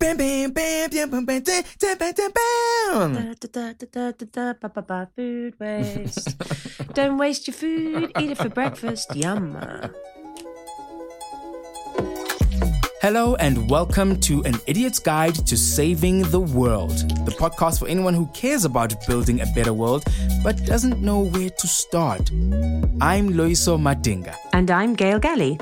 Bam, bam, bam, bam, bam, bam, bam, bam, bam, bam, bam. Da, da, da, da, da, da, ba, ba, ba, food waste. Don't waste your food. Eat it for breakfast. Yum. Hello and welcome to An Idiot's Guide to Saving the World, the podcast for anyone who cares about building a better world but doesn't know where to start. I'm Loyiso Madinga. And I'm Gail Gallie.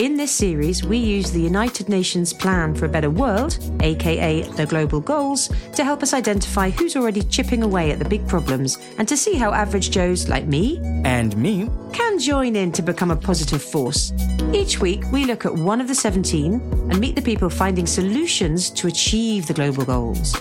In this series, we use the United Nations Plan for a Better World, aka the Global Goals, to help us identify who's already chipping away at the big problems and to see how average Joes like me And me, can join in to become a positive force. Each week, we look at one of the 17 and meet the people finding solutions to achieve the global goals.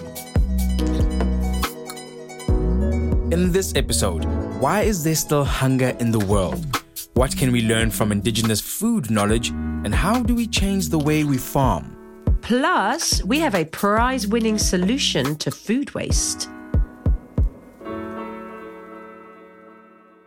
in this episode, why is there still hunger in the world? What can we learn from indigenous food knowledge? And how do we change the way we farm? Plus, we have a prize winning solution to food waste.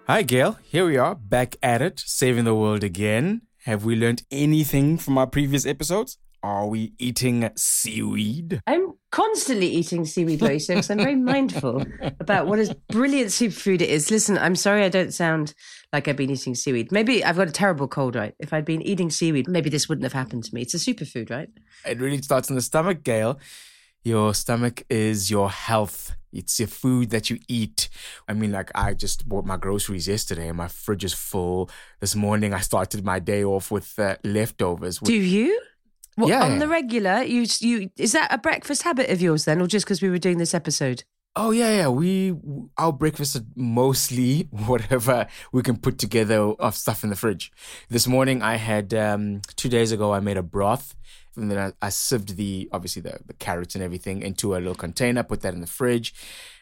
Hi, Gail. Here we are, back at it, saving the world again. Have we learned anything from our previous episodes? Are we eating seaweed? I'm constantly eating seaweed loaves because I'm very mindful about what a brilliant superfood it is. Listen, I'm sorry I don't sound like I've been eating seaweed. Maybe I've got a terrible cold, right? If I'd been eating seaweed, maybe this wouldn't have happened to me. It's a superfood, right? It really starts in the stomach, Gail. Your stomach is your health. It's your food that you eat. I mean, like, I just bought my groceries yesterday and my fridge is full. This morning, I started my day off with uh, leftovers. Do you? What, Yeah. On the regular, you you is that a breakfast habit of yours then, or just because we were doing this episode? Oh yeah, yeah. We our breakfast is mostly whatever we can put together of stuff in the fridge. This morning I had um, two days ago I made a broth, and then I, I sieved the obviously the the carrots and everything into a little container, put that in the fridge.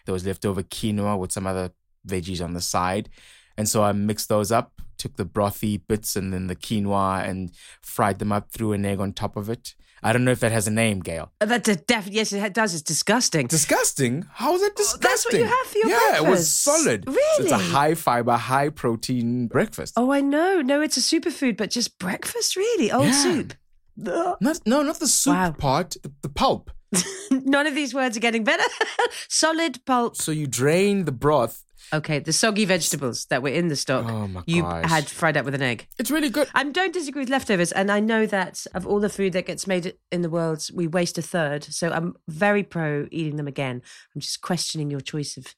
There was leftover quinoa with some other veggies on the side, and so I mixed those up, took the brothy bits and then the quinoa and fried them up, threw an egg on top of it. I don't know if that has a name, Gail. Uh, That's a def- yes, it does. It's disgusting. Disgusting? How is that disgusting? that's what you have for your yeah, it was breakfast? solid. So it's a high fiber, high protein breakfast. Oh, I know. No, it's a superfood, but just breakfast, really. Old Yeah. soup. Not, no, not the soup Wow. part, the, the pulp. None of these words are getting better. Solid pulp. So you drain the broth. Okay, the soggy vegetables that were in the stock. Oh my you gosh. had fried up with an egg. It's really good. I don't disagree with leftovers, and I know that of all the food that gets made in the world, we waste a third. So I'm very pro eating them again. I'm just questioning your choice of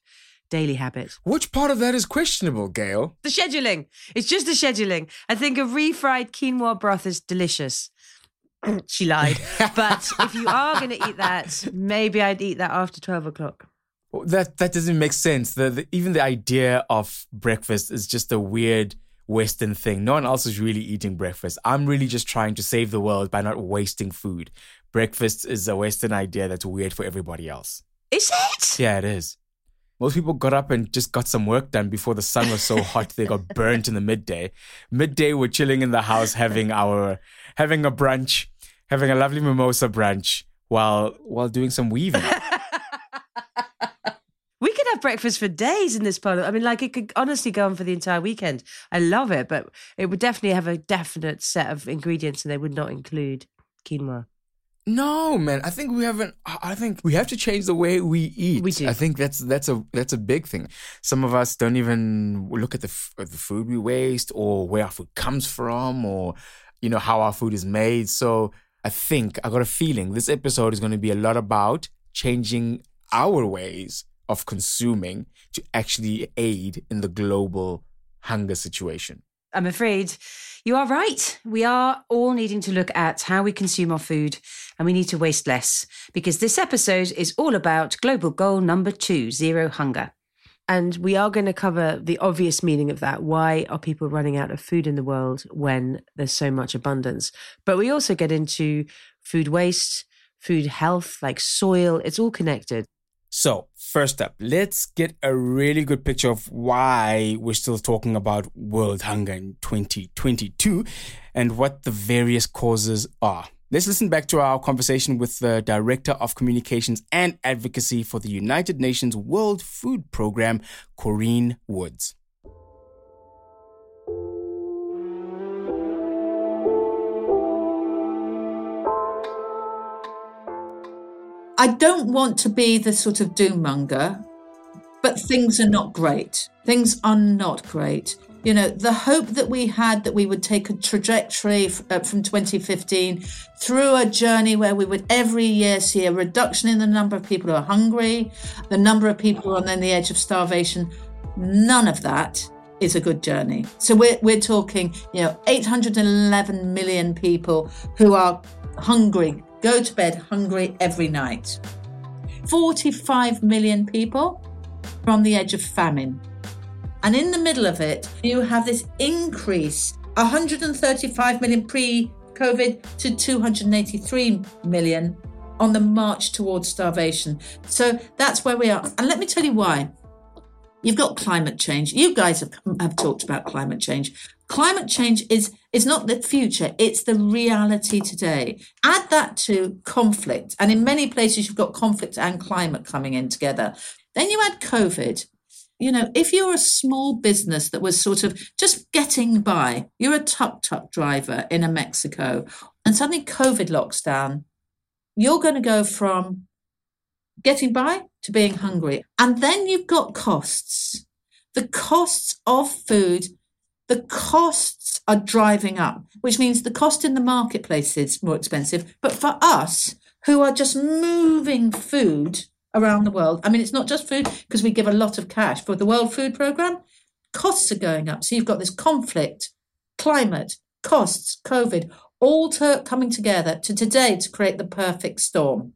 daily habit. Which part of that is questionable, Gail? The scheduling. It's just the scheduling. I think a refried quinoa broth is delicious. she lied. But if you are going to eat that, maybe I'd eat that after 12 o'clock. That that doesn't make sense. The, the even the idea of breakfast is just a weird Western thing. No one else is really eating breakfast. I'm really just trying to save the world by not wasting food. Breakfast is a Western idea that's weird for everybody else. Is it? Yeah, it is. Most people got up and just got some work done before the sun was so hot they got burnt in the midday. Midday, we're chilling in the house having our having a brunch, having a lovely mimosa brunch while while doing some weaving. Have breakfast for days in this part. I mean, like it could honestly go on for the entire weekend. I love it, but it would definitely have a definite set of ingredients, and they would not include quinoa. No, man. I think we haven't. I think we have to change the way we eat. We do. I think that's that's a that's a big thing. Some of us don't even look at the at the food we waste, or where our food comes from, or you know how our food is made. So I think I got a feeling this episode is going to be a lot about changing our ways of consuming to actually aid in the global hunger situation. I'm afraid you are right. We are all needing to look at how we consume our food and we need to waste less because this episode is all about global goal number two zero hunger. And we are going to cover the obvious meaning of that. Why are people running out of food in the world when there's so much abundance? But we also get into food waste, food health, like soil. It's all connected. So, first up, let's get a really good picture of why we're still talking about world hunger in 2022 and what the various causes are. Let's listen back to our conversation with the Director of Communications and Advocacy for the United Nations World Food Program, Corinne Woods. I don't want to be the sort of doom monger, but things are not great. Things are not great. You know, the hope that we had that we would take a trajectory uh, from 2015 through a journey where we would every year see a reduction in the number of people who are hungry, the number of people who are on the edge of starvation. None of that is a good journey. So we're, we're talking, you know, 811 million people who are hungry, go to bed hungry every night. 45 million people are on the edge of famine. And in the middle of it, you have this increase 135 million pre COVID to 283 million on the march towards starvation. So that's where we are. And let me tell you why. You've got climate change. You guys have, have talked about climate change. Climate change is, is not the future, it's the reality today. Add that to conflict. And in many places, you've got conflict and climate coming in together. Then you add COVID, you know, if you're a small business that was sort of just getting by, you're a tuk tuk driver in a Mexico, and suddenly COVID locks down, you're going to go from getting by to being hungry. And then you've got costs. The costs of food, the costs are driving up, which means the cost in the marketplace is more expensive. But for us, who are just moving food around the world. I mean, it's not just food because we give a lot of cash for the World Food Programme. Costs are going up. So you've got this conflict, climate, costs, COVID, all to, coming together to today to create the perfect storm.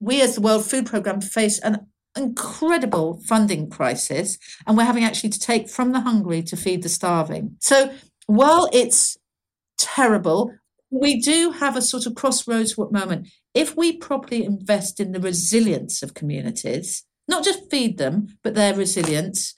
We, as the World Food Programme, face an incredible funding crisis, and we're having actually to take from the hungry to feed the starving. So while it's terrible, we do have a sort of crossroads moment if we properly invest in the resilience of communities, not just feed them, but their resilience,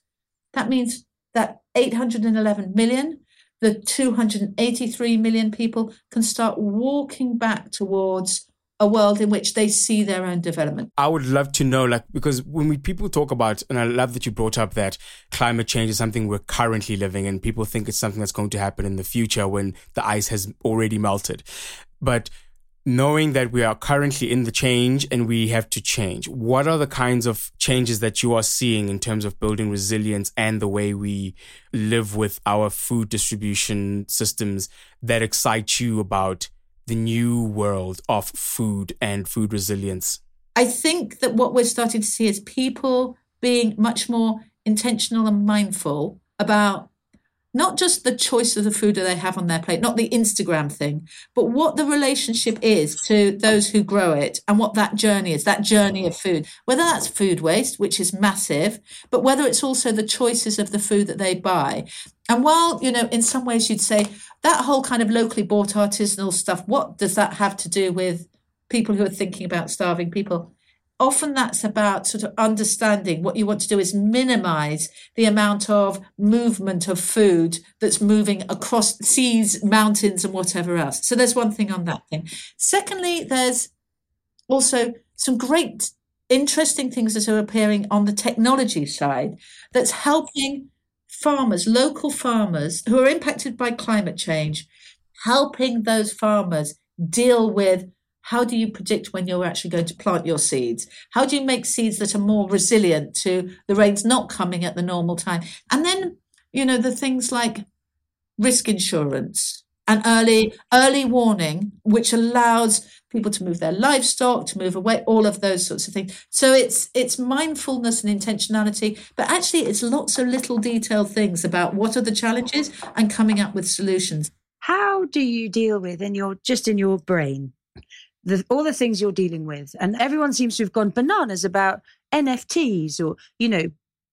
that means that 811 million, the 283 million people can start walking back towards a world in which they see their own development. I would love to know, like, because when we people talk about, and I love that you brought up that climate change is something we're currently living, and people think it's something that's going to happen in the future when the ice has already melted. But knowing that we are currently in the change and we have to change, what are the kinds of changes that you are seeing in terms of building resilience and the way we live with our food distribution systems that excite you about the new world of food and food resilience? I think that what we're starting to see is people being much more intentional and mindful about not just the choice of the food that they have on their plate, not the Instagram thing, but what the relationship is to those who grow it and what that journey is, that journey of food, whether that's food waste, which is massive, but whether it's also the choices of the food that they buy. And while, you know, in some ways you'd say that whole kind of locally bought artisanal stuff, what does that have to do with people who are thinking about starving people? Often that's about sort of understanding what you want to do is minimize the amount of movement of food that's moving across seas, mountains, and whatever else. So there's one thing on that thing. Secondly, there's also some great, interesting things that are appearing on the technology side that's helping farmers, local farmers who are impacted by climate change, helping those farmers deal with how do you predict when you're actually going to plant your seeds? How do you make seeds that are more resilient to the rains not coming at the normal time? And then, you know, the things like risk insurance and early early warning, which allows people to move their livestock, to move away, all of those sorts of things. So it's it's mindfulness and intentionality, but actually it's lots of little detailed things about what are the challenges and coming up with solutions. How do you deal with in your just in your brain the, all the things you're dealing with. And everyone seems to have gone bananas about NFTs or, you know,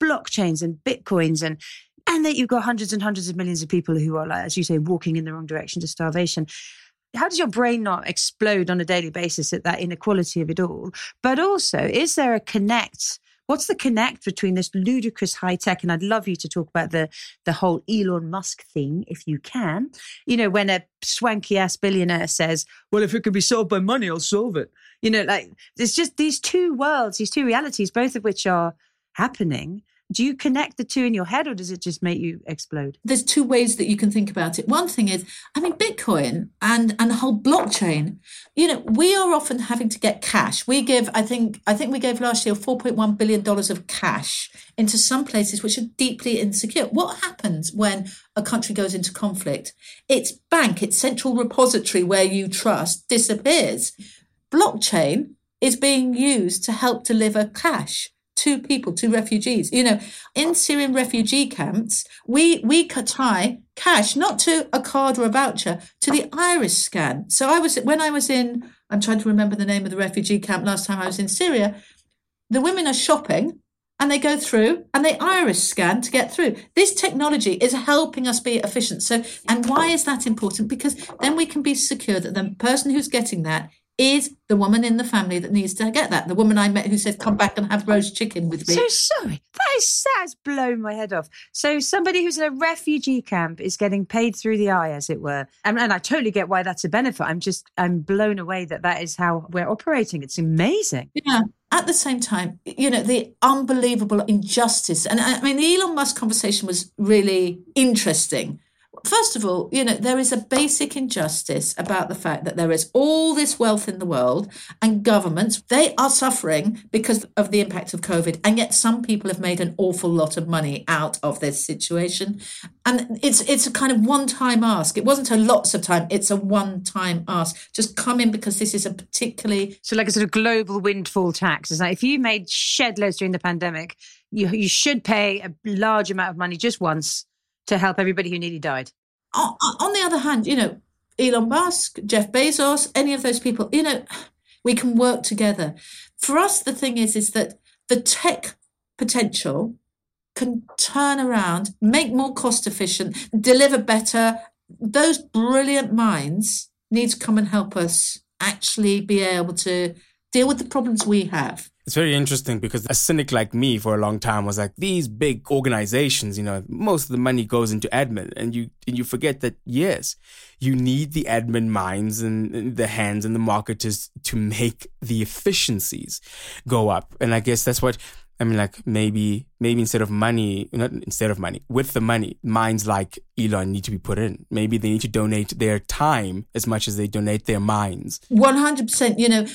blockchains and bitcoins and and that you've got hundreds and hundreds of millions of people who are like, as you say, walking in the wrong direction to starvation. How does your brain not explode on a daily basis at that inequality of it all? But also, is there a connect What's the connect between this ludicrous high tech? And I'd love you to talk about the the whole Elon Musk thing, if you can. You know, when a swanky ass billionaire says, "Well, if it can be solved by money, I'll solve it." You know, like there's just these two worlds, these two realities, both of which are happening. Do you connect the two in your head or does it just make you explode? There's two ways that you can think about it. One thing is, I mean, Bitcoin and and the whole blockchain. You know, we are often having to get cash. We give, I think, I think we gave last year 4.1 billion dollars of cash into some places which are deeply insecure. What happens when a country goes into conflict? Its bank, its central repository where you trust, disappears. Blockchain is being used to help deliver cash to people, two refugees. You know, in Syrian refugee camps, we we tie cash not to a card or a voucher to the iris scan. So I was when I was in, I'm trying to remember the name of the refugee camp last time I was in Syria. The women are shopping and they go through and they iris scan to get through. This technology is helping us be efficient. So, and why is that important? Because then we can be secure that the person who's getting that is the woman in the family that needs to get that. The woman I met who said, "Come back and have roast chicken with me." So sorry, that is that has blown my head off. So somebody who's in a refugee camp is getting paid through the eye, as it were, and, and I totally get why that's a benefit. I'm just I'm blown away that that is how we're operating. It's amazing. Yeah. At the same time, you know, the unbelievable injustice. And I mean, the Elon Musk conversation was really interesting First of all, you know, there is a basic injustice about the fact that there is all this wealth in the world and governments, they are suffering because of the impact of COVID. And yet some people have made an awful lot of money out of this situation. And it's it's a kind of one-time ask. It wasn't a lots of time, it's a one-time ask. Just come in because this is a particularly So like a sort of global windfall tax. It's like if you made shed loads during the pandemic, you you should pay a large amount of money just once to help everybody who nearly died. On the other hand, you know, Elon Musk, Jeff Bezos, any of those people, you know, we can work together. For us, the thing is, is that the tech potential can turn around, make more cost efficient, deliver better. Those brilliant minds need to come and help us actually be able to deal with the problems we have. It's very interesting because a cynic like me for a long time was like these big organizations, you know, most of the money goes into admin and you and you forget that yes, you need the admin minds and the hands and the marketers to make the efficiencies go up. And I guess that's what I mean, like maybe, maybe instead of money, not instead of money, with the money, minds like Elon need to be put in. Maybe they need to donate their time as much as they donate their minds. 100%. You know,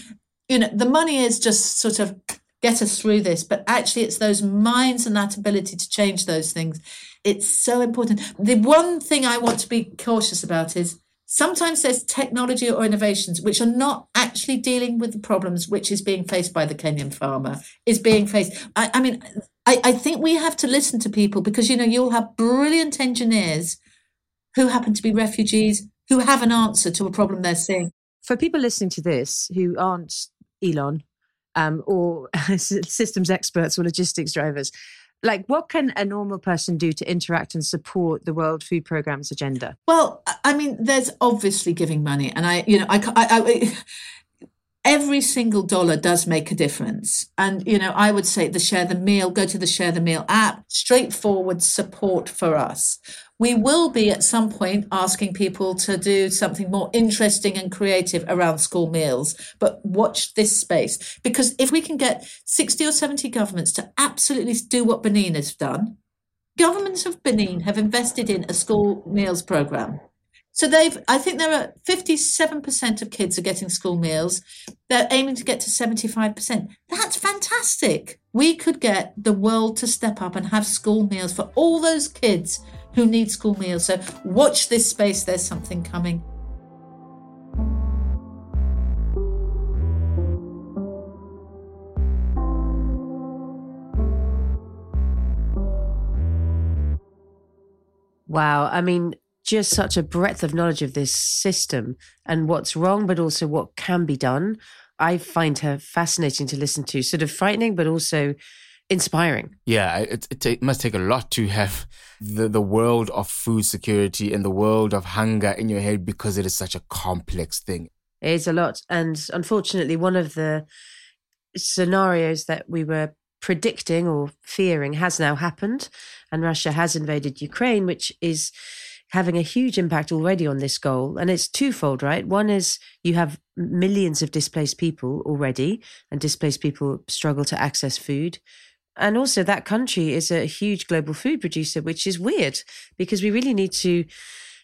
you know, the money is just sort of get us through this, but actually it's those minds and that ability to change those things. It's so important. The one thing I want to be cautious about is sometimes there's technology or innovations which are not actually dealing with the problems which is being faced by the Kenyan farmer, is being faced. I, I mean, I, I think we have to listen to people because, you know, you'll have brilliant engineers who happen to be refugees who have an answer to a problem they're seeing. For people listening to this who aren't Elon um, or systems experts or logistics drivers. Like, what can a normal person do to interact and support the World Food Programme's agenda? Well, I mean, there's obviously giving money, and I, you know, I, I, I every single dollar does make a difference. And, you know, I would say the Share the Meal, go to the Share the Meal app, straightforward support for us. We will be at some point asking people to do something more interesting and creative around school meals, but watch this space. Because if we can get 60 or 70 governments to absolutely do what Benin has done, governments of Benin have invested in a school meals program. So they've, I think there are 57% of kids are getting school meals. They're aiming to get to 75%. That's fantastic. We could get the world to step up and have school meals for all those kids who need school meals. So watch this space, there's something coming. Wow. I mean, just such a breadth of knowledge of this system and what's wrong, but also what can be done. I find her fascinating to listen to, sort of frightening, but also inspiring. Yeah, it, it, it, must take a lot to have the, the world of food security and the world of hunger in your head because it is such a complex thing. It is a lot. And unfortunately, one of the scenarios that we were predicting or fearing has now happened. And Russia has invaded Ukraine, which is having a huge impact already on this goal. And it's twofold, right? One is you have millions of displaced people already, and displaced people struggle to access food. And also, that country is a huge global food producer, which is weird because we really need to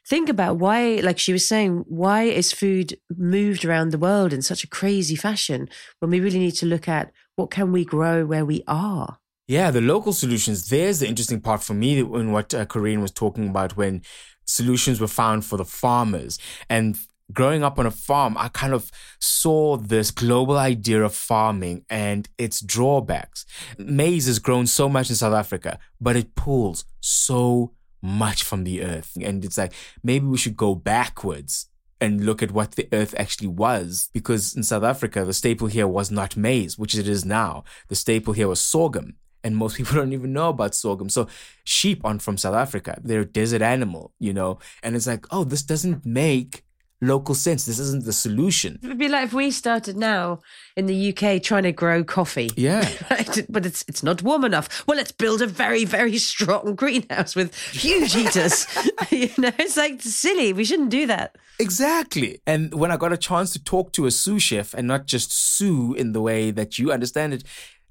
think about why, like she was saying, why is food moved around the world in such a crazy fashion when we really need to look at what can we grow where we are? Yeah, the local solutions. There's the interesting part for me in what uh, Corinne was talking about when solutions were found for the farmers. And growing up on a farm, I kind of saw this global idea of farming and its drawbacks. Maize has grown so much in South Africa, but it pulls so much from the earth. And it's like, maybe we should go backwards and look at what the earth actually was. Because in South Africa, the staple here was not maize, which it is now. The staple here was sorghum. And most people don't even know about sorghum. So sheep aren't from South Africa. They're a desert animal, you know? And it's like, oh, this doesn't make local sense. This isn't the solution. It would be like if we started now in the UK trying to grow coffee. Yeah. But it's it's not warm enough. Well, let's build a very, very strong greenhouse with huge heaters. you know, it's like silly. We shouldn't do that. Exactly. And when I got a chance to talk to a sous chef and not just sous in the way that you understand it,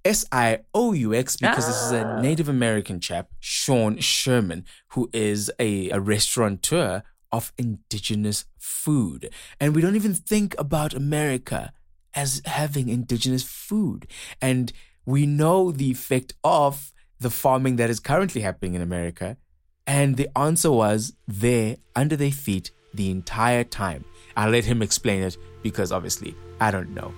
S I O U X, because ah. this is a ah. Native American chap, Sean Sherman, who is a, a restaurateur of indigenous food. And we don't even think about America as having indigenous food. And we know the effect of the farming that is currently happening in America. And the answer was there under their feet the entire time. I'll let him explain it because obviously I don't know.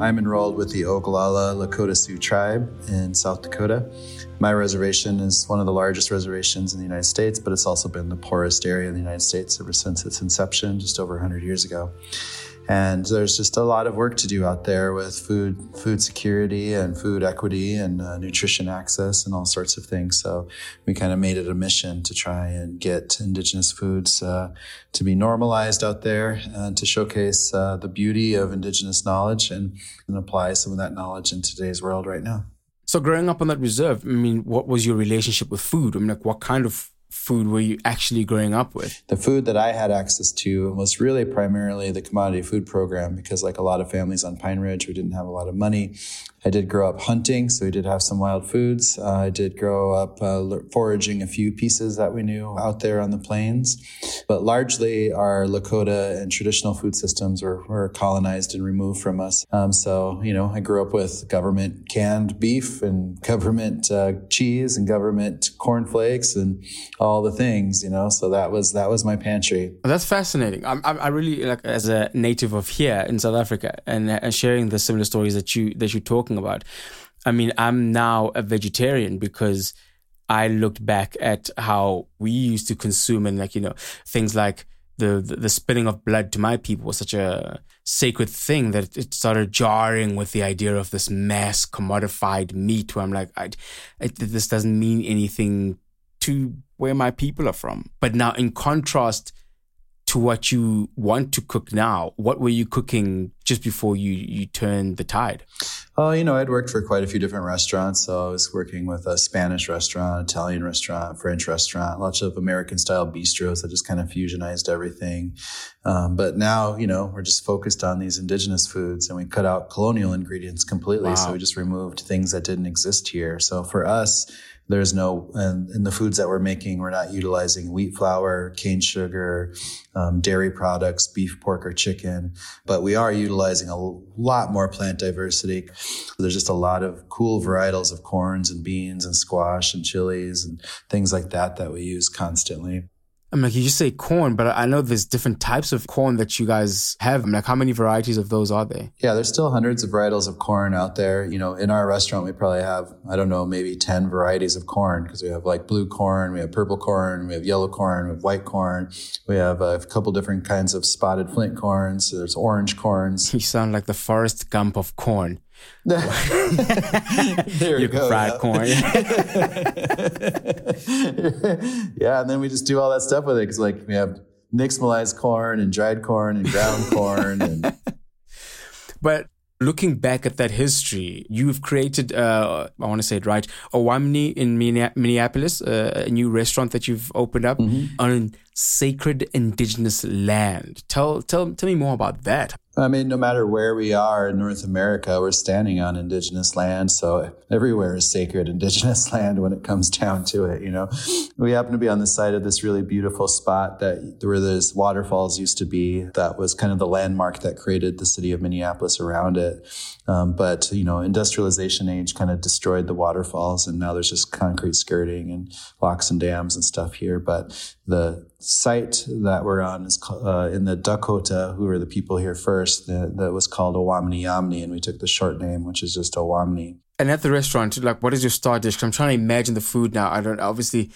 I'm enrolled with the Oglala Lakota Sioux tribe in South Dakota. My reservation is one of the largest reservations in the United States, but it's also been the poorest area in the United States ever since its inception, just over 100 years ago. And there's just a lot of work to do out there with food, food security and food equity and uh, nutrition access and all sorts of things. So we kind of made it a mission to try and get indigenous foods uh, to be normalized out there and to showcase uh, the beauty of indigenous knowledge and, and apply some of that knowledge in today's world right now. So growing up on that reserve, I mean, what was your relationship with food? I mean, like what kind of food were you actually growing up with? The food that I had access to was really primarily the commodity food program because, like a lot of families on Pine Ridge, we didn't have a lot of money. I did grow up hunting, so we did have some wild foods. Uh, I did grow up uh, foraging a few pieces that we knew out there on the plains. But largely, our Lakota and traditional food systems were, were colonized and removed from us. Um, so, you know, I grew up with government canned beef and government uh, cheese and government cornflakes and all the things, you know. So that was that was my pantry. That's fascinating. I, I really like as a native of here in South Africa and, and sharing the similar stories that you that you talk talking about. I mean, I'm now a vegetarian because I looked back at how we used to consume and like, you know, things like the, the, the spilling of blood to my people was such a sacred thing that it started jarring with the idea of this mass commodified meat where I'm like, I, this doesn't mean anything to where my people are from. But now in contrast, to what you want to cook now. What were you cooking just before you you turned the tide? Oh, you know, I'd worked for quite a few different restaurants. So I was working with a Spanish restaurant, Italian restaurant, French restaurant, lots of American style bistros that just kind of fusionized everything. Um, but now, you know, we're just focused on these indigenous foods and we cut out colonial ingredients completely. Wow. So we just removed things that didn't exist here. So for us, there's no, and in the foods that we're making, we're not utilizing wheat flour, cane sugar, um, dairy products, beef, pork, or chicken, but we are utilizing a lot more plant diversity. There's just a lot of cool varietals of corns and beans and squash and chilies and things like that that we use constantly. I'm like, you just say corn, but I know there's different types of corn that you guys have. I'm like, how many varieties of those are there? Yeah, there's still hundreds of varietals of corn out there. You know, in our restaurant, we probably have, I don't know, maybe 10 varieties of corn because we have like blue corn, we have purple corn, we have yellow corn, we have white corn. We have a couple different kinds of spotted flint corns. So there's orange corns. You sound like the Forrest Gump of corn. there you, go. Fried yeah. corn. yeah, and then we just do all that stuff with it because, like, we have nixtamalized corn and dried corn and ground corn. And... But looking back at that history, you've created, uh, I want to say it right, Owamni in Minneapolis, uh, a new restaurant that you've opened up mm-hmm. on sacred indigenous land. Tell, tell, tell me more about that. I mean, no matter where we are in North America, we're standing on indigenous land. So everywhere is sacred indigenous land when it comes down to it. You know, we happen to be on the side of this really beautiful spot that where those waterfalls used to be. That was kind of the landmark that created the city of Minneapolis around it. Um, but you know, industrialization age kind of destroyed the waterfalls, and now there's just concrete skirting and locks and dams and stuff here. But the site that we're on is uh, in the Dakota, who are the people here first. That, that was called Owamni Yamni, and we took the short name, which is just Owamni. And at the restaurant, like, what is your star dish? I'm trying to imagine the food now. I don't obviously.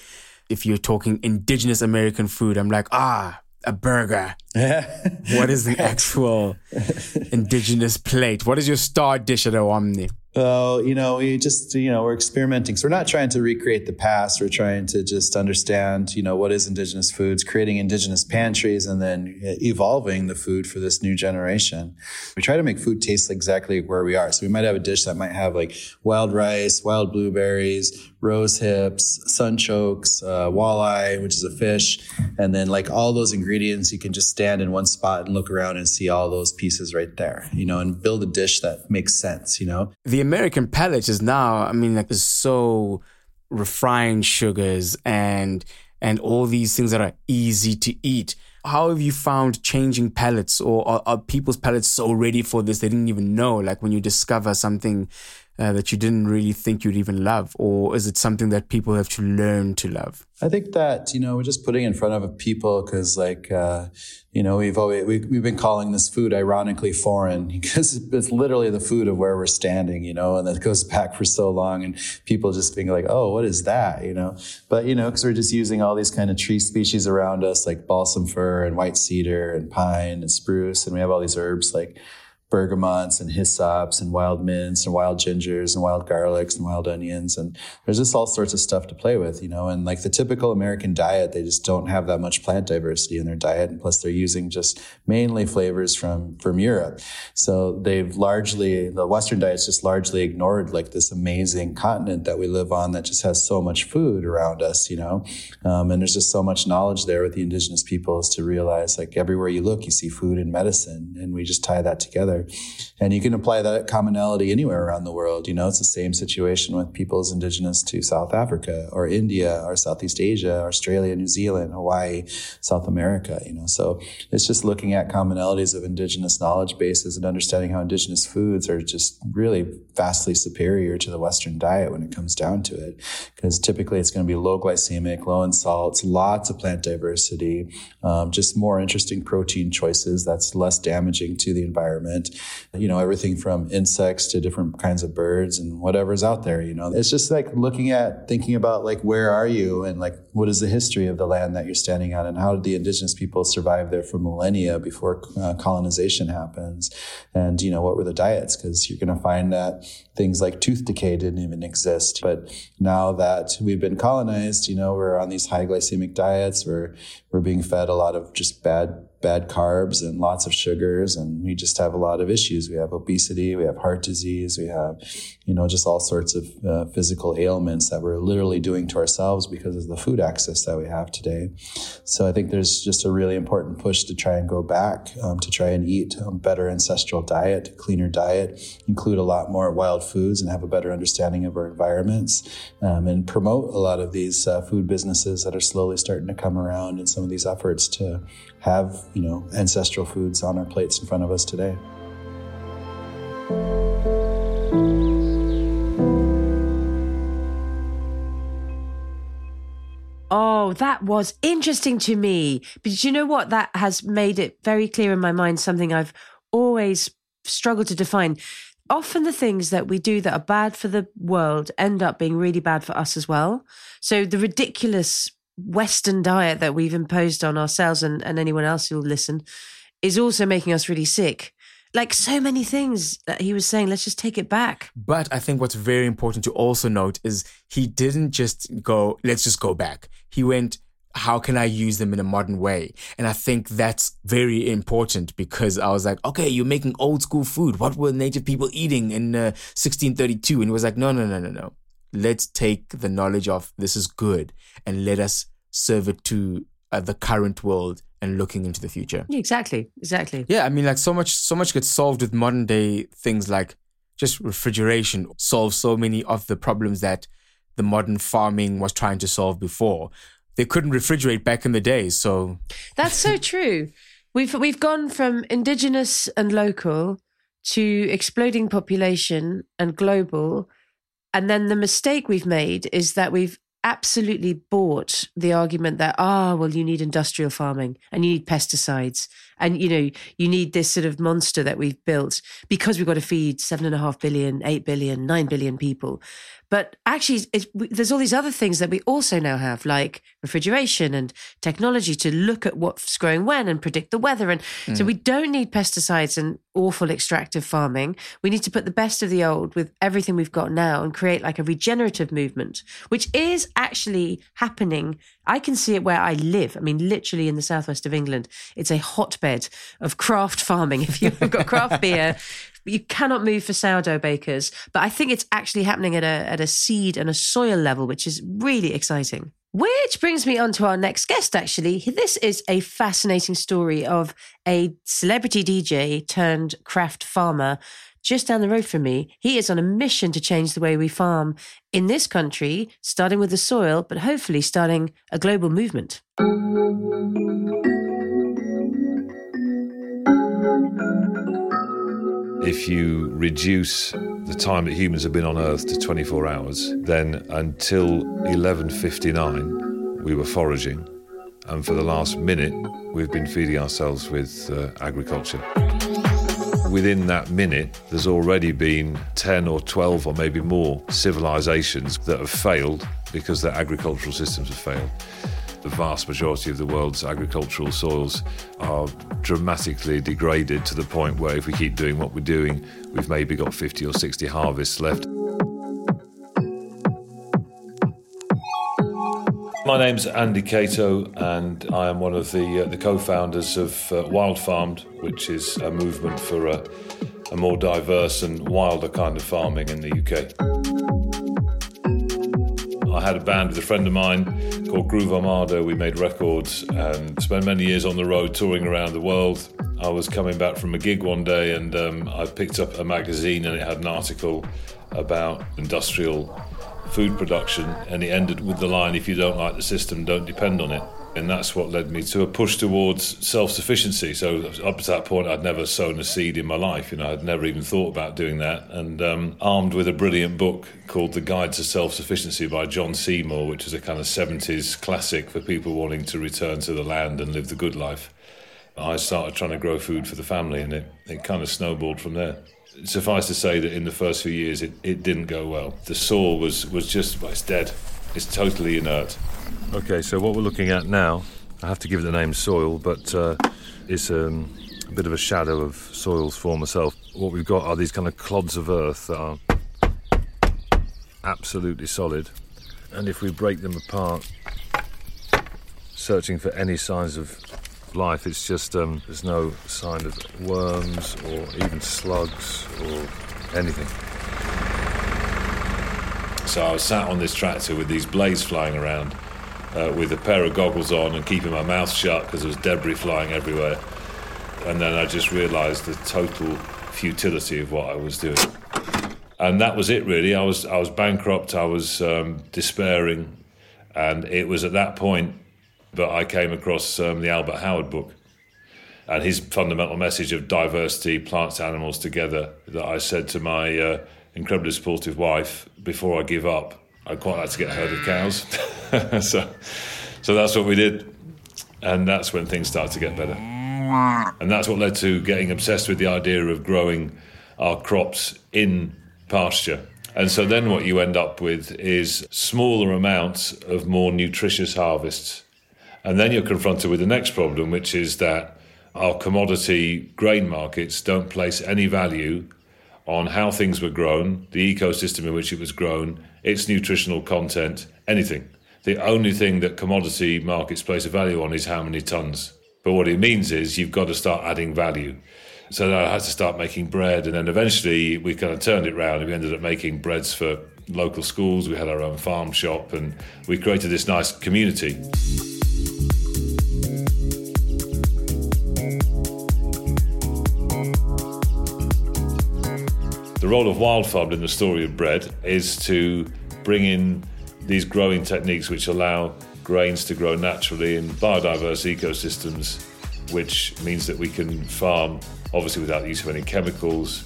If you're talking indigenous American food, I'm like, ah, a burger. what is the actual indigenous plate? What is your star dish at Owamni? Oh, you know, we just, you know, we're experimenting. So we're not trying to recreate the past. We're trying to just understand, you know, what is indigenous foods, creating indigenous pantries, and then uh, evolving the food for this new generation. We try to make food taste exactly where we are. So we might have a dish that might have like wild rice, wild blueberries, rose hips, sunchokes, uh, walleye, which is a fish, and then like all those ingredients, you can just stand in one spot and look around and see all those pieces right there, you know, and build a dish that makes sense, you know. The American palate is now, I mean, like, so refined sugars and and all these things that are easy to eat. How have you found changing palates, or are, are people's palates so ready for this they didn't even know? Like when you discover something uh, that you didn't really think you'd even love? Or is it something that people have to learn to love? I think that, you know, we're just putting in front of people because, like, uh, you know, we've always, we, we've been calling this food ironically foreign because it's literally the food of where we're standing, you know, and that goes back for so long and people just being like, oh, what is that, you know? But, you know, because we're just using all these kind of tree species around us, like balsam fir and white cedar and pine and spruce, and we have all these herbs like, bergamots and hyssops and wild mints and wild gingers and wild garlics and wild onions. And there's just all sorts of stuff to play with, you know, and like the typical American diet, they just don't have that much plant diversity in their diet. And plus they're using just mainly flavors from, from Europe. So they've largely, the Western diet's just largely ignored like this amazing continent that we live on that just has so much food around us, you know. Um, and there's just so much knowledge there with the indigenous peoples to realize like everywhere you look, you see food and medicine. And we just tie that together. And you can apply that commonality anywhere around the world. You know, it's the same situation with peoples indigenous to South Africa or India or Southeast Asia, Australia, New Zealand, Hawaii, South America, you know. So it's just looking at commonalities of indigenous knowledge bases and understanding how indigenous foods are just really vastly superior to the Western diet when it comes down to it. Because typically it's going to be low glycemic, low in salts, lots of plant diversity, um, just more interesting protein choices that's less damaging to the environment you know, everything from insects to different kinds of birds and whatever's out there, you know. It's just like looking at, thinking about like, where are you and like, what is the history of the land that you're standing on and how did the indigenous people survive there for millennia before uh, colonization happens? And, you know, what were the diets? Because you're going to find that things like tooth decay didn't even exist. But now that we've been colonized, you know, we're on these high glycemic diets, we're, we're being fed a lot of just bad bad carbs and lots of sugars and we just have a lot of issues. We have obesity we have heart disease we have you know just all sorts of uh, physical ailments that we're literally doing to ourselves because of the food access that we have today. So i think there's just a really important push to try and go back um, to try and eat a better ancestral diet cleaner diet include a lot more wild foods and have a better understanding of our environments um, and promote a lot of these uh, food businesses that are slowly starting to come around and some of these efforts to have, you know, ancestral foods on our plates in front of us today. Oh, that was interesting to me. But you know what? That has made it very clear in my mind something I've always struggled to define. Often the things that we do that are bad for the world end up being really bad for us as well. So the ridiculous Western diet that we've imposed on ourselves and, and anyone else who'll listen is also making us really sick. Like so many things that he was saying, let's just take it back. But I think what's very important to also note is he didn't just go, let's just go back. He went, how can I use them in a modern way? And I think that's very important because I was like, okay, you're making old school food. What were native people eating in uh, 1632? And it was like, no, no, no, no, no. Let's take the knowledge of this is good and let us serve it to uh, the current world and looking into the future. Yeah, exactly, exactly. Yeah, I mean, like so much, so much gets solved with modern day things like just refrigeration solves so many of the problems that the modern farming was trying to solve before they couldn't refrigerate back in the day. So that's so true. We've we've gone from indigenous and local to exploding population and global. And then the mistake we've made is that we've absolutely bought the argument that ah oh, well you need industrial farming and you need pesticides and you know you need this sort of monster that we've built because we've got to feed seven and a half billion eight billion nine billion people but actually, there's all these other things that we also now have, like refrigeration and technology to look at what's growing when and predict the weather. And mm. so we don't need pesticides and awful extractive farming. We need to put the best of the old with everything we've got now and create like a regenerative movement, which is actually happening. I can see it where I live. I mean, literally in the southwest of England, it's a hotbed of craft farming. If you've got craft beer, you cannot move for sourdough bakers. But I think it's actually happening at a at a seed and a soil level, which is really exciting. Which brings me on to our next guest, actually. This is a fascinating story of a celebrity DJ turned craft farmer just down the road from me. He is on a mission to change the way we farm in this country, starting with the soil, but hopefully starting a global movement. If you reduce the time that humans have been on Earth to 24 hours, then until 11:59 we were foraging, and for the last minute we've been feeding ourselves with uh, agriculture. Within that minute, there's already been 10 or 12 or maybe more civilizations that have failed because their agricultural systems have failed the vast majority of the world's agricultural soils are dramatically degraded to the point where if we keep doing what we're doing, we've maybe got 50 or 60 harvests left. My name's Andy Cato, and I am one of the uh, the co-founders of uh, Wildfarmed, which is a movement for a, a more diverse and wilder kind of farming in the UK. I had a band with a friend of mine called Groove Armada. We made records and spent many years on the road touring around the world. I was coming back from a gig one day and um, I picked up a magazine and it had an article about industrial food production and it ended with the line if you don't like the system don't depend on it and that's what led me to a push towards self-sufficiency. So up to that point, I'd never sown a seed in my life. You know, I'd never even thought about doing that. And um, armed with a brilliant book called The Guide to Self-Sufficiency by John Seymour, which is a kind of 70s classic for people wanting to return to the land and live the good life, I started trying to grow food for the family, and it, it kind of snowballed from there. Suffice to say that in the first few years, it, it didn't go well. The soil was, was just, well, it's dead. It's totally inert. Okay, so what we're looking at now, I have to give it the name soil, but uh, it's um, a bit of a shadow of soil's former self. What we've got are these kind of clods of earth that are absolutely solid. And if we break them apart, searching for any signs of life, it's just um, there's no sign of worms or even slugs or anything. So I was sat on this tractor with these blades flying around uh, with a pair of goggles on and keeping my mouth shut because there was debris flying everywhere. And then I just realised the total futility of what I was doing. And that was it, really. I was I was bankrupt. I was um, despairing, and it was at that point that I came across um, the Albert Howard book and his fundamental message of diversity, plants, animals together. That I said to my uh, incredibly supportive wife before I give up, I'd quite like to get a herd of cows. so, so that's what we did. And that's when things started to get better. And that's what led to getting obsessed with the idea of growing our crops in pasture. And so then what you end up with is smaller amounts of more nutritious harvests. And then you're confronted with the next problem, which is that our commodity grain markets don't place any value on how things were grown, the ecosystem in which it was grown, its nutritional content, anything. the only thing that commodity markets place a value on is how many tons. But what it means is you've got to start adding value. So I had to start making bread, and then eventually we kind of turned it around, and we ended up making breads for local schools. We had our own farm shop, and we created this nice community. The role of Wildfarmed in the story of bread is to bring in these growing techniques which allow grains to grow naturally in biodiverse ecosystems, which means that we can farm obviously without the use of any chemicals,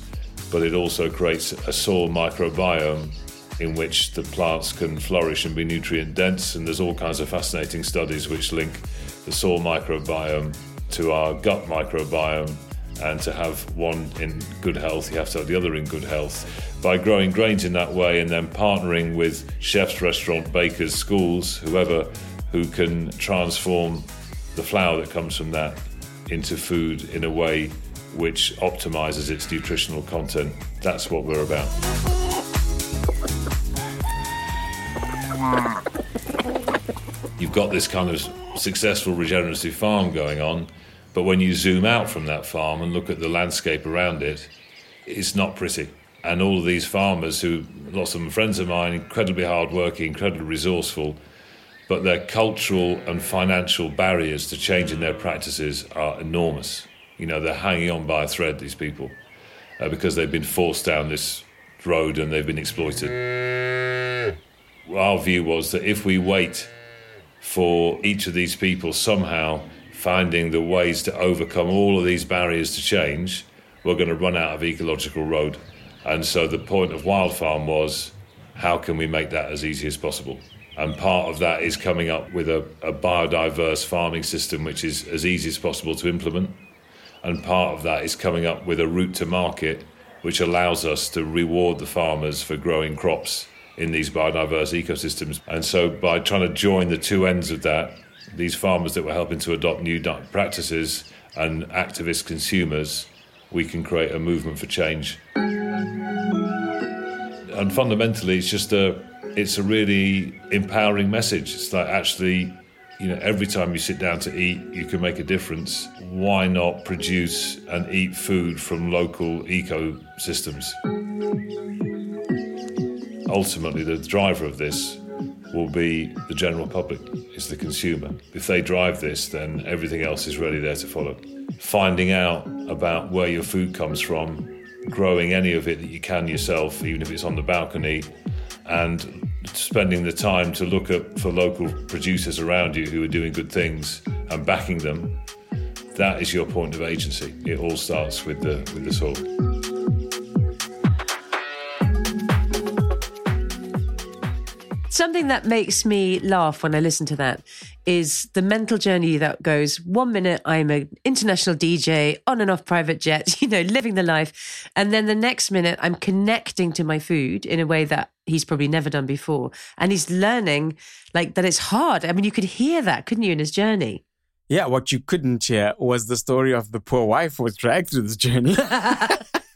but it also creates a soil microbiome in which the plants can flourish and be nutrient dense. And there's all kinds of fascinating studies which link the soil microbiome to our gut microbiome. And to have one in good health, you have to have the other in good health. By growing grains in that way and then partnering with chefs, restaurant, bakers, schools, whoever who can transform the flour that comes from that into food in a way which optimizes its nutritional content. That's what we're about. You've got this kind of successful regenerative farm going on, but when you zoom out from that farm and look at the landscape around it, it's not pretty. And all of these farmers, who lots of them friends of mine, incredibly hardworking, incredibly resourceful, but their cultural and financial barriers to changing their practices are enormous. You know, they're hanging on by a thread, these people, uh, because they've been forced down this road and they've been exploited. Our view was that if we wait for each of these people somehow finding the ways to overcome all of these barriers to change, we're going to run out of ecological road. And so the point of Wildfarmed was how can we make that as easy as possible? And part of that is coming up with a, a, biodiverse farming system which is as easy as possible to implement. And part of that is coming up with a route to market which allows us to reward the farmers for growing crops in these biodiverse ecosystems. And so by trying to join the two ends of that, these farmers that were helping to adopt new practices and activist consumers, we can create a movement for change. And fundamentally, it's just a it's a really empowering message. It's like actually, you know, every time you sit down to eat, you can make a difference. Why not produce and eat food from local ecosystems? Ultimately, the driver of this will be the general public, is the consumer. If they drive this, then everything else is really there to follow. Finding out about where your food comes from, growing any of it that you can yourself, even if it's on the balcony, and spending the time to look at for local producers around you who are doing good things and backing them, that is your point of agency. It all starts with the with the soil. Something that makes me laugh when I listen to that is the mental journey that goes one minute I'm an international DJ on and off private jet, you know, living the life. And then the next minute I'm connecting to my food in a way that he's probably never done before. And he's learning like that it's hard. I mean, you could hear that, couldn't you, in his journey? Yeah, what you couldn't hear was the story of the poor wife who was dragged through this journey.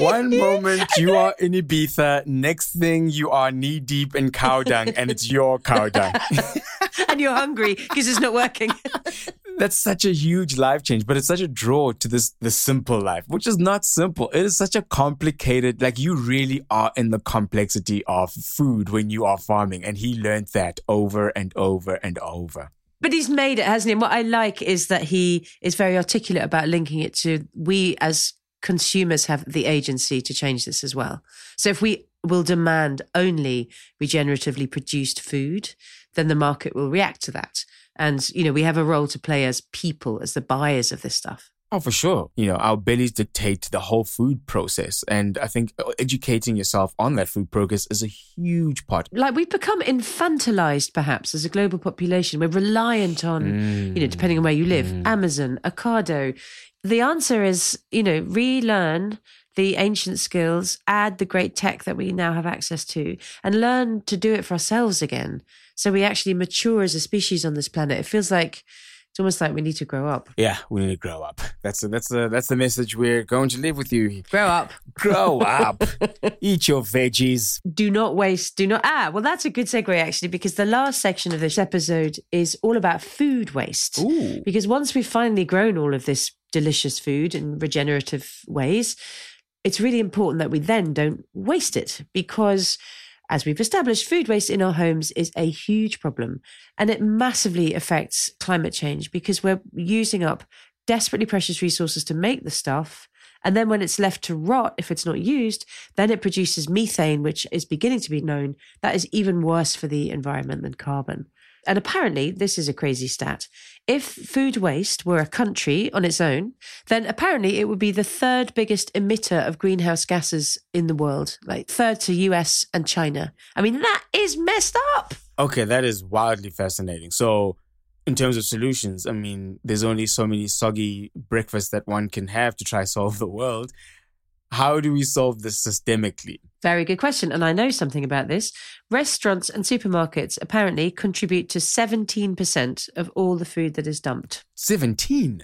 One moment you are in Ibiza, next thing you are knee deep in cow dung, and it's your cow dung. and you're hungry because it's not working. That's such a huge life change, but it's such a draw to this the simple life, which is not simple. It is such a complicated, like you really are in the complexity of food when you are farming. And he learned that over and over and over. But he's made it, hasn't he? And what I like is that he is very articulate about linking it to we as consumers have the agency to change this as well. So if we will demand only regeneratively produced food, then the market will react to that. And, you know, we have a role to play as people, as the buyers of this stuff. Oh, for sure. You know, our bellies dictate the whole food process. And I think educating yourself on that food progress is a huge part. Like we've become infantilized, perhaps, as a global population. We're reliant on, mm. you know, depending on where you live, mm. Amazon, Ocado. The answer is, you know, relearn the ancient skills, add the great tech that we now have access to, and learn to do it for ourselves again. So we actually mature as a species on this planet. It feels like It's almost like we need to grow up. Yeah, we need to grow up. That's a, that's the that's the message we're going to leave with you. Grow up. Grow up. Eat your veggies. Do not waste. Do not. Ah, well, that's a good segue actually, because the last section of this episode is all about food waste. Ooh. Because once we've finally grown all of this delicious food in regenerative ways, it's really important that we then don't waste it because as we've established, food waste in our homes is a huge problem and it massively affects climate change because we're using up desperately precious resources to make the stuff. And then when it's left to rot, if it's not used, then it produces methane, which is beginning to be known. That is even worse for the environment than carbon. And apparently, this is a crazy stat. If food waste were a country on its own, then apparently it would be the third biggest emitter of greenhouse gases in the world, like third to US and China. I mean, that is messed up. Okay, that is wildly fascinating. So, in terms of solutions, I mean, there's only so many soggy breakfasts that one can have to try solve the world. How do we solve this systemically? Very good question. And I know something about this. Restaurants and supermarkets apparently contribute to 17% of all the food that is dumped. 17.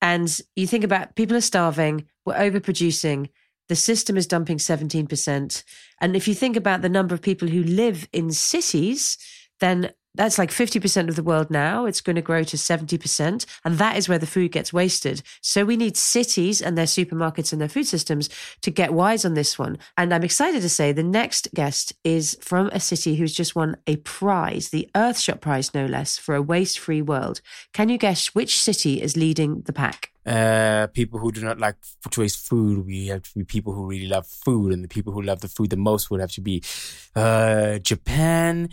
And you think about people are starving, we're overproducing, the system is dumping 17%. And if you think about the number of people who live in cities, then that's like 50% of the world now. It's going to grow to 70%. And that is where the food gets wasted. So we need cities and their supermarkets and their food systems to get wise on this one. And I'm excited to say the next guest is from a city who's just won a prize, the Earthshot Prize, no less, for a waste free world. Can you guess which city is leading the pack? Uh, people who do not like to waste food, we have to be people who really love food, and the people who love the food the most would have to be uh, Japan,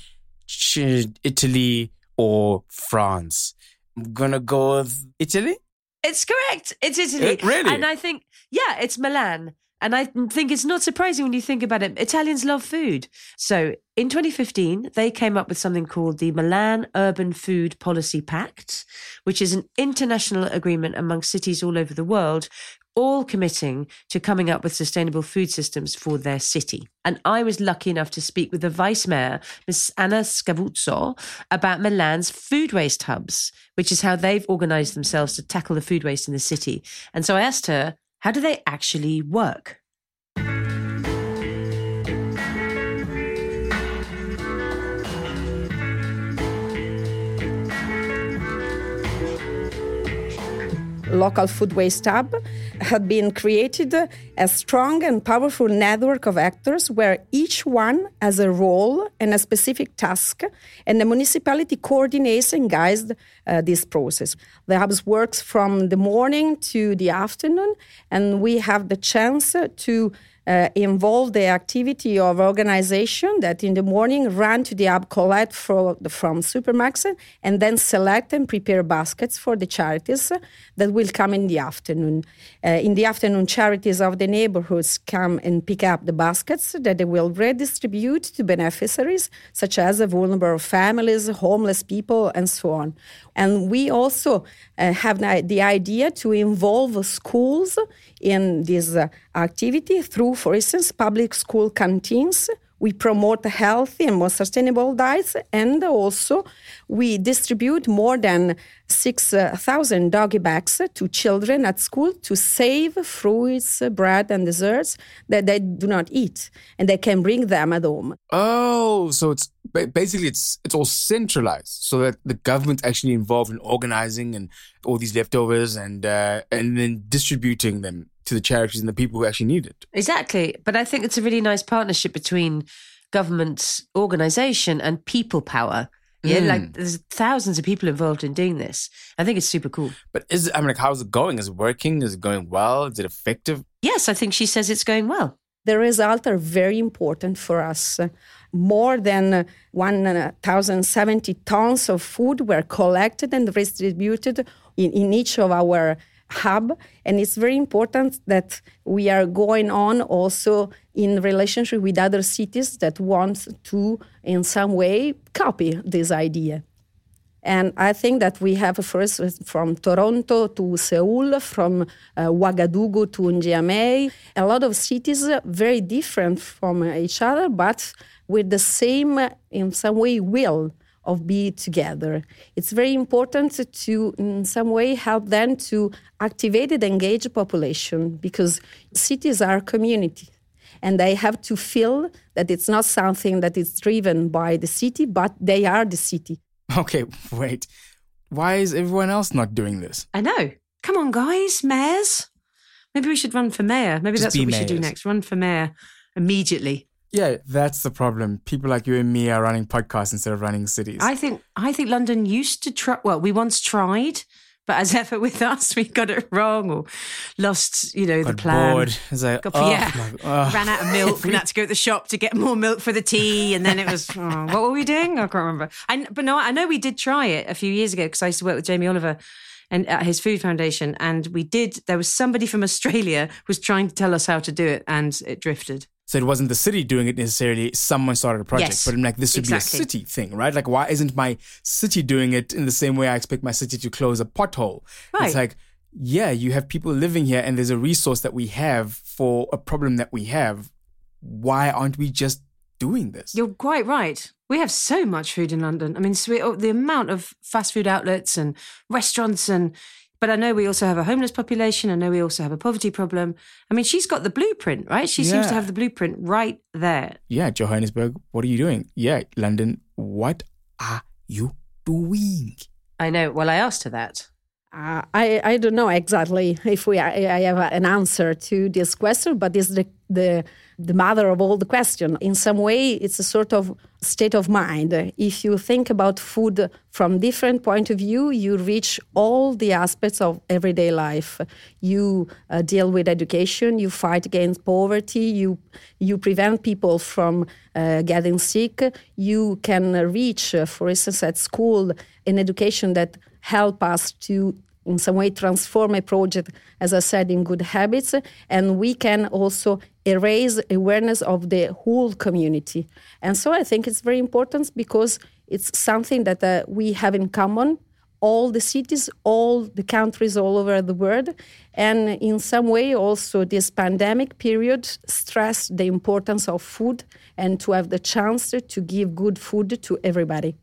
Italy, or France. I'm gonna go with Italy. It's correct. It's Italy. Uh, really? And I think, yeah, it's Milan. And I think it's not surprising when you think about it. Italians love food. So in 2015, they came up with something called the Milan Urban Food Policy Pact, which is an international agreement among cities all over the world, all committing to coming up with sustainable food systems for their city. And I was lucky enough to speak with the vice mayor, Ms. Anna Scavuzzo, about Milan's food waste hubs, which is how they've organized themselves to tackle the food waste in the city. And so I asked her, how do they actually work? Local food waste hub had been created a strong and powerful network of actors where each one has a role and a specific task, and the municipality coordinates and guides uh, this process. The hubs works from the morning to the afternoon, and we have the chance to uh, involve the activity of organization that in the morning run to the hub, collect from, from supermarkets, and then select and prepare baskets for the charities that will come in the afternoon. Uh, in the afternoon, charities of the neighborhoods come and pick up the baskets that they will redistribute to beneficiaries, such as vulnerable families, homeless people, and so on. And we also uh, have the idea to involve schools in this uh, activity through, for instance, public school canteens. We promote healthy and more sustainable diets, and also we distribute more than 6,000 doggy bags to children at school to save fruits, bread, and desserts that they do not eat, and they can bring them at home. Oh, so it's basically it's it's all centralized, so that the government's actually involved in organizing and all these leftovers and uh, and then distributing them to the charities and the people who actually need it. Exactly, but I think it's a really nice partnership between government organization and people power. Yeah, Mm. like there's thousands of people involved in doing this. I think it's super cool. But is it, I mean, like, how's it going? Is it working? Is it going well? Is it effective? Yes, I think she says it's going well. The results are very important for us. More than 1,070 tons of food were collected and distributed in, in each of our hub and it's very important that we are going on also in relationship with other cities that want to in some way copy this idea. And I think that we have first from Toronto to Seoul, from uh, Ouagadougou to N'Djamena, a lot of cities very different from each other, but with the same, in some way, will of be together. It's very important to, in some way, help them to activate and engage the population because cities are community and they have to feel that it's not something that is driven by the city, but they are the city. Okay, wait. Why is everyone else not doing this? I know. Come on, guys, mayors. Maybe we should run for mayor. Maybe Just that's what we should do next. Run for mayor immediately. Yeah, that's the problem. People like you and me are running podcasts instead of running cities. I think I think London used to try. Well, we once tried, but as ever with us, we got it wrong or lost. You know the plan. bored. It's like, Got- oh, yeah. my- oh. Ran out of milk and had to go to the shop to get more milk for the tea, and then it was oh, what were we doing? I can't remember. I, but no, I know we did try it a few years ago because I used to work with Jamie Oliver and at his food foundation, and we did. There was somebody from Australia was trying to tell us how to do it, and it drifted. So it wasn't the city doing it necessarily. Someone started a project, Yes, but I'm like, this should exactly. be a city thing, right? Like, why isn't my city doing it in the same way I expect my city to close a pothole? Right. It's like, yeah, you have people living here, and there's a resource that we have for a problem that we have. Why aren't we just doing this? You're quite right. We have so much food in London. I mean, so we, oh, the amount of fast food outlets and restaurants and. But I know we also have a homeless population. I know we also have a poverty problem. I mean, she's got the blueprint, right? She seems to have the blueprint right there. yeah, Johannesburg, what are you doing? Yeah, London, what are you doing? I know. Well, I asked her that. Uh, I, I don't know exactly if we I, I have an answer to this question, but it's the, the the mother of all the question. In some way, it's a sort of state of mind. If you think about food from different point of view, you reach all the aspects of everyday life. You uh, deal with education, you fight against poverty, you you prevent people from uh, getting sick. You can reach, uh, for instance, at school, an education that help us to in some way transform a project, as I said, in good habits. And we can also erase awareness of the whole community. And so I think it's very important because it's something that uh, we have in common. All the cities, all the countries all over the world. And in some way, also, this pandemic period stressed the importance of food and to have the chance to give good food to everybody.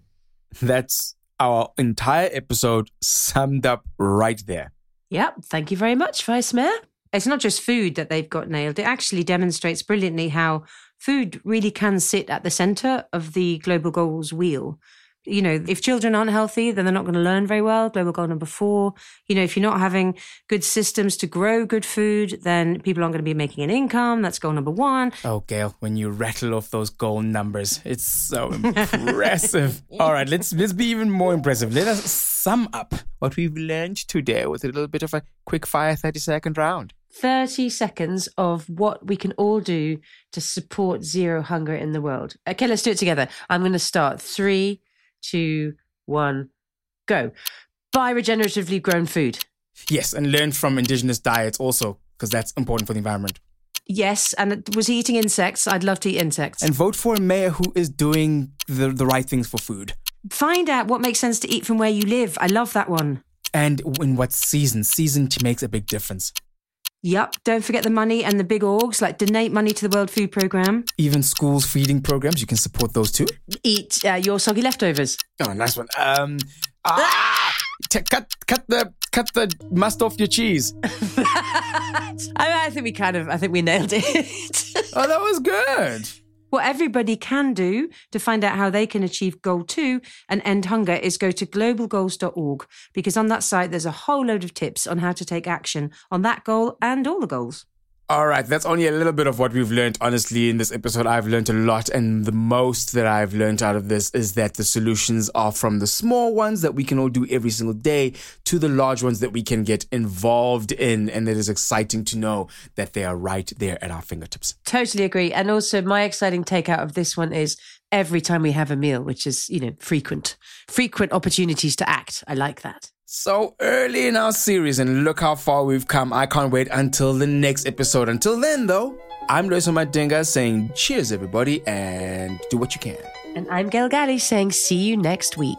That's our entire episode summed up right there. Yep. Thank you very much, Vice Mayor. It's not just food that they've got nailed. It actually demonstrates brilliantly how food really can sit at the center of the global goals wheel. You know, if children aren't healthy, then they're not going to learn very well. Global goal number four. You know, if you're not having good systems to grow good food, then people aren't going to be making an income. That's goal number one. Oh, Gail, when you rattle off those goal numbers, it's so impressive. All right, let's let's be even more impressive. Let us sum up what we've learned today with a little bit of a quick fire 30 second round. 30 seconds of what we can all do to support zero hunger in the world. Okay, let's do it together. I'm going to start. Three, two, one, go. Buy regeneratively grown food. Yes, and learn from indigenous diets also, because that's important for the environment. Yes, and was he eating insects? I'd love to eat insects. And vote for a mayor who is doing the, the right things for food. Find out what makes sense to eat from where you live. I love that one. And in what season? Season makes a big difference. Yup. Don't forget the money and the big orgs, like donate money to the World Food Programme. Even schools feeding programs, you can support those too. Eat uh, your soggy leftovers. Oh, nice one. Um, ah, t- cut, cut the, cut the must off your cheese. I, I think we kind of, I think we nailed it. Oh, that was good. What everybody can do to find out how they can achieve goal two and end hunger is go to globalgoals.org because on that site there's a whole load of tips on how to take action on that goal and all the goals. All right, that's only a little bit of what we've learned. Honestly, in this episode, I've learned a lot, and the most that I've learned out of this is that the solutions are from the small ones that we can all do every single day to the large ones that we can get involved in, and it is exciting to know that they are right there at our fingertips. Totally agree. And also my exciting takeout of this one is every time we have a meal, which is, you know, frequent, frequent opportunities to act. I like that. So early in our series, and look how far we've come. I can't wait until the next episode. Until then, though, I'm Loyiso Madinga saying cheers, everybody, and do what you can. And I'm Gail Gallie saying see you next week.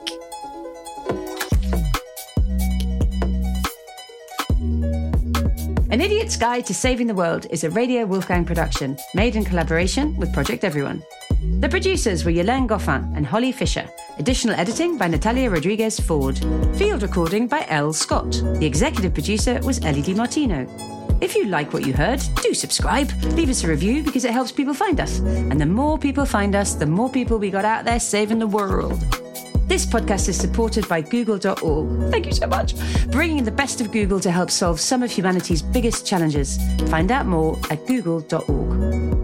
An Idiot's Guide to Saving the World is a Radio Wolfgang production made in collaboration with Project Everyone. The producers were Yolaine Goffin and Holly Fisher, Additional editing by Natalia Rodriguez Ford. Field recording by L. Scott. The executive producer was Ellie Martino. If you like what you heard, do subscribe. Leave us a review because it helps people find us. And the more people find us, the more people we got out there saving the world. This podcast is supported by Google.org. Thank you so much. Bringing the best of Google to help solve some of humanity's biggest challenges. Find out more at Google.org.